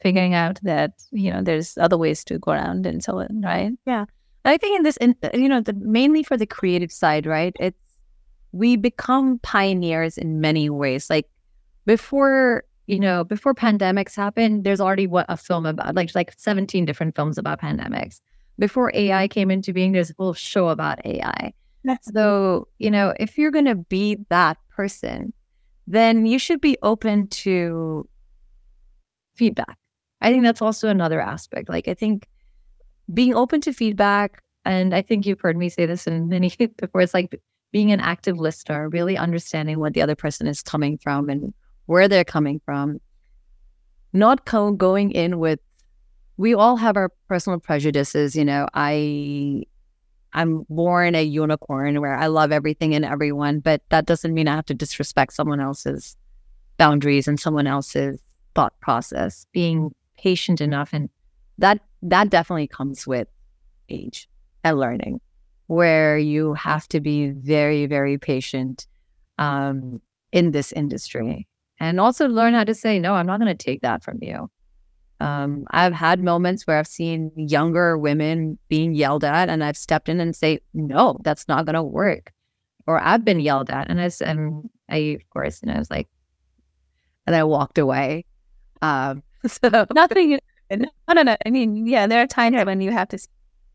S1: figuring out that you know there's other ways to go around and so on right?
S2: Yeah. I think in this in, you know the, mainly for the creative side right it's we become pioneers in many ways. Like before you know before pandemics happened there's already what a film about like like 17 different films about pandemics before AI mm-hmm. came into being, there's a whole show about AI. That's so, you know, if you're going to be that person, then you should be open to feedback. I think that's also another aspect. Like, I think being open to feedback, and I think you've heard me say this in many before, it's like being an active listener, really understanding what the other person is coming from and where they're coming from, not co- going in with we all have our personal prejudices. You know, I I'm born a unicorn where I love everything and everyone, but that doesn't mean I have to disrespect someone else's boundaries and someone else's thought process. Being patient enough and that that definitely comes with age and learning, where you have to be very, very patient um, in this industry. And also learn how to say, no, I'm not going to take that from you. Um, I've had moments where I've seen younger women being yelled at, and I've stepped in and say, "No, that's not going to work." Or I've been yelled at, and I and I of course, and I was like, and I walked away. Um,
S1: so nothing. No, no, no. I mean, yeah, there are times when you have to.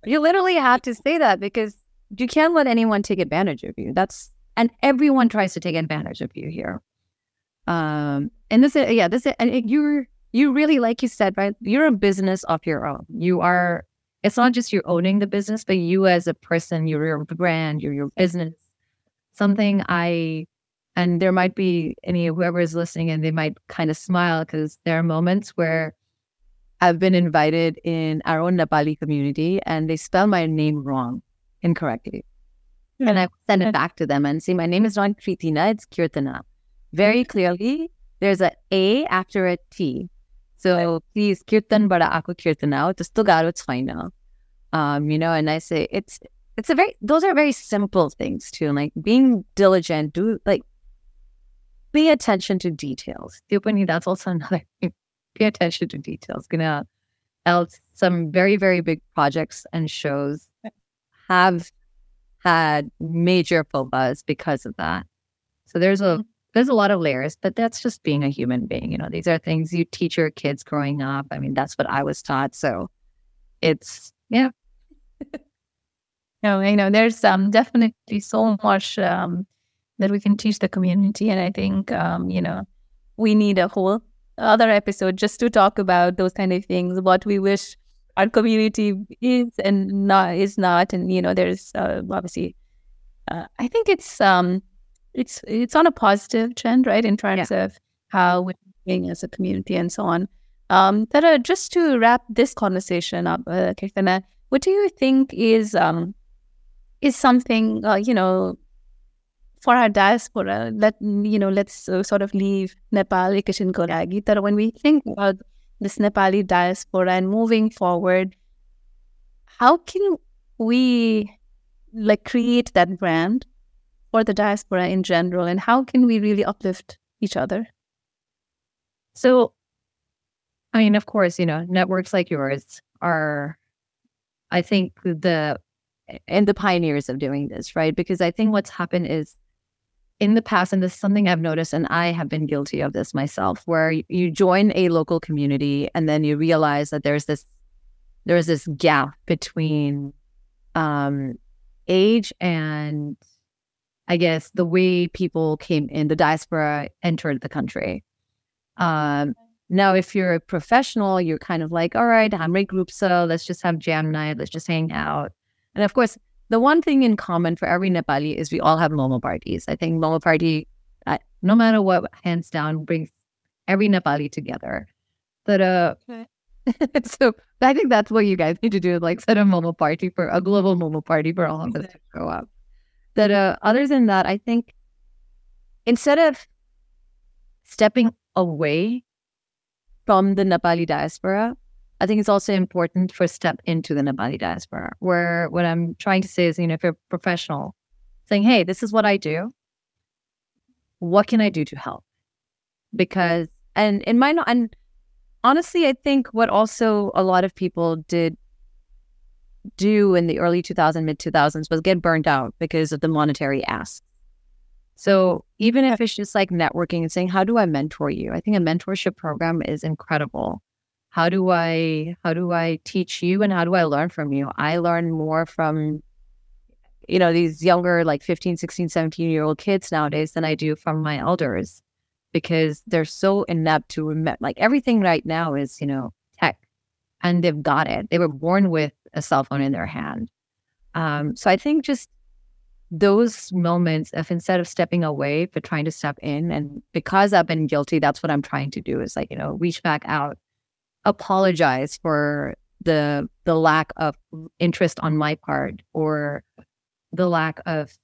S2: You literally have to say that because you can't let anyone take advantage of you. That's and everyone tries to take advantage of you here. Um, and this, is, yeah, this, is, and you're you really, like you said, right? You're a business of your own. You are, it's not just you owning the business, but you as a person, you're your brand, you're your business. Something I, and there might be any, whoever is listening, and they might kind of smile because there are moments where I've been invited in our own Nepali community and they spell my name wrong, incorrectly. and I send it back to them and say, my name is not Kritina, it's Kirtana. Very mm-hmm. clearly, there's a A after a T. So please, Kirtan bara ako Kirtana, just garo chhaina. Um, you know, and I say it's it's a very those are very simple things too. Like being diligent, do like pay attention to details. That's also another thing. Pay attention to details. Gonna else some very, very big projects and shows have had major faux because of that. So there's a mm-hmm. There's a lot of layers, but that's just being a human being. You know, these are things you teach your kids growing up. I mean, that's what I was taught. So it's yeah.
S1: no, you know, there's um definitely so much um that we can teach the community. And I think um, you know, we need a whole other episode just to talk about those kind of things, what we wish our community is and not is not, and you know, there's uh, obviously, uh, I think it's um, it's it's on a positive trend, right, in terms yeah. of how we're doing as a community and so on. Um, just to wrap this conversation up, uh, Kirtana, what do you think is um is something uh, you know for our diaspora, let you know, let's uh, sort of leave Nepal Ekachin Kolagi. That when we think about this Nepali diaspora and moving forward, how can we like create that brand for the diaspora in general, and how can we really uplift each other?
S2: So, I mean, of course, you know, networks like yours are, I think, the and the pioneers of doing this, right? Because I think what's happened is in the past, and this is something I've noticed, and I have been guilty of this myself, where you join a local community and then you realize that there's this there's this gap between um, age and I guess the way people came in the diaspora entered the country. Um, now, if you're a professional, you're kind of like, all right, I'm a group, so let's just have jam night, let's just hang out. And of course, the one thing in common for every Nepali is we all have Momo parties. I think Momo party, uh, no matter what, hands down, brings every Nepali together. But uh, okay. so I think that's what you guys need to do, like set a Momo party for a global Momo party for all of us to show up. That uh, other than that, I think instead of stepping away from the Nepali diaspora, I think it's also important for step into the Nepali diaspora, where what I'm trying to say is, you know, if you're a professional, saying, hey, this is what I do. What can I do to help? Because, and in my, and honestly, I think what also a lot of people did do in the early 2000s, mid 2000s was get burned out because of the monetary ask. So even if it's just like networking and saying, how do I mentor you? I think a mentorship program is incredible how do i how do i teach you and how do i learn from you i learn more from you know these younger like 15 16 17 year old kids nowadays than i do from my elders because they're so inept to remember like everything right now is you know tech and they've got it they were born with a cell phone in their hand. Um, so i think just those moments of instead of stepping away but trying to step in and because i've been guilty that's what i'm trying to do is like you know reach back out apologize for the the lack of interest on my part or the lack of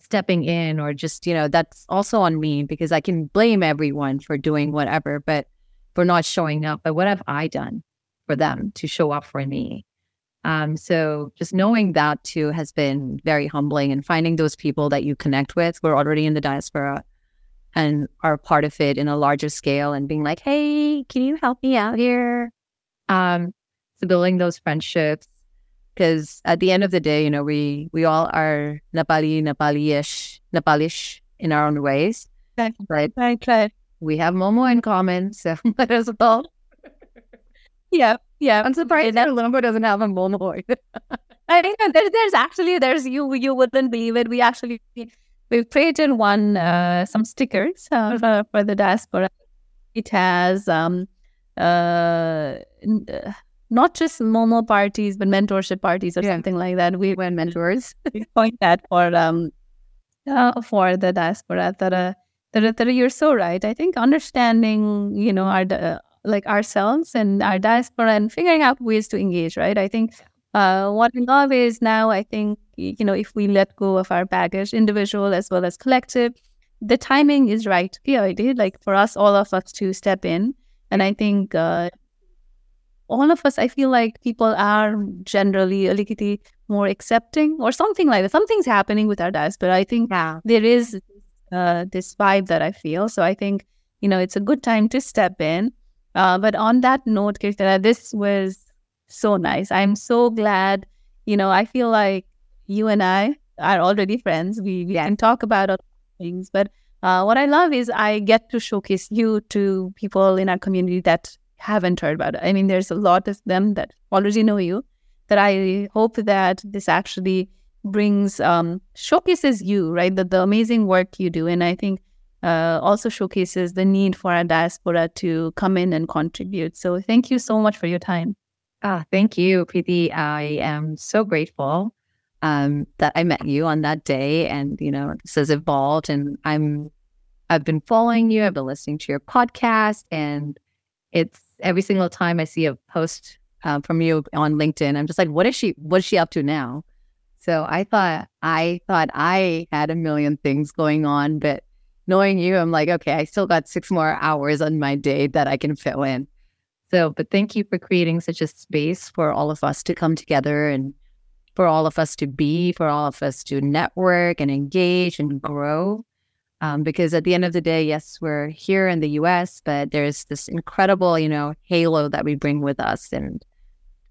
S2: stepping in or just you know that's also on me because i can blame everyone for doing whatever but for not showing up. But what have i done for them to show up for me um, so just knowing that too has been very humbling and finding those people that you connect with who are already in the diaspora and are part of it in a larger scale and being like, hey, can you help me out here? Um, so building those friendships. Because at the end of the day, you know, we we all are Nepali, Nepali-ish, Nepalish in our own ways.
S1: Right. Right. Right.
S2: We have Momo in common, so let us well.
S1: Yeah. Yeah.
S2: I'm surprised that Lumbo doesn't have a Momo.
S1: I think there, there's actually there's you you wouldn't believe it. We actually we've created one uh, some stickers uh, for, for, the diaspora. It has um, uh, uh, not just Momo parties, but mentorship parties or yeah. something like that. We
S2: were mentors.
S1: we point that for um uh, for the diaspora. That uh, that, that you're so right. I think understanding, you know, our uh, like ourselves and our diaspora and figuring out ways to engage. Right. I think uh, what we love is now I think, you know, if we let go of our baggage, individual as well as collective, the timing is right here. Like for us, all of us to step in. And I think uh, all of us, I feel like people are generally a little more accepting or something like that. Something's happening with our diaspora. I think yeah. there is uh, this vibe that I feel. So I think, you know, it's a good time to step in. Uh, but on that note, Kirtana, this was so nice. I'm so glad, you know, I feel like you and I are already friends. We, we can talk about other things, but uh, what I love is I get to showcase you to people in our community that haven't heard about it. I mean, there's a lot of them that already know you. That I hope that this actually brings um, showcases you right the amazing work you do, and I think uh, also showcases the need for our diaspora to come in and contribute. So thank you so much for your time.
S2: Ah, thank you, Preeti. I am so grateful um, that I met you on that day, and you know this has evolved, and I'm I've been following you. I've been listening to your podcast, and it's every single time I see a post uh, from you on LinkedIn, I'm just like, what is she? What is she up to now? So I thought I thought I had a million things going on, but knowing you, I'm like, okay, I still got six more hours on my day that I can fill in. So, but thank you for creating such a space for all of us to come together and for all of us to be, for all of us to network and engage and grow. Um, because at the end of the day, yes, we're here in the US, but there's this incredible, you know, halo that we bring with us. And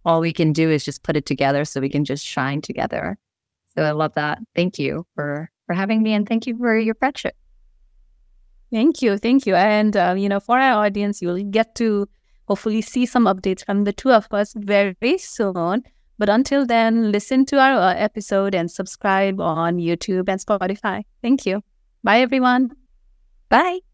S2: all we can do is just put it together so we can just shine together. So I love that. Thank you for for having me and thank you for your friendship.
S1: Thank you. Thank you. And, uh, you know, for our audience, you'll get to hopefully see some updates from the two of us very soon. But until then, listen to our uh, episode and subscribe on YouTube and Spotify. Thank you. Bye, everyone.
S2: Bye.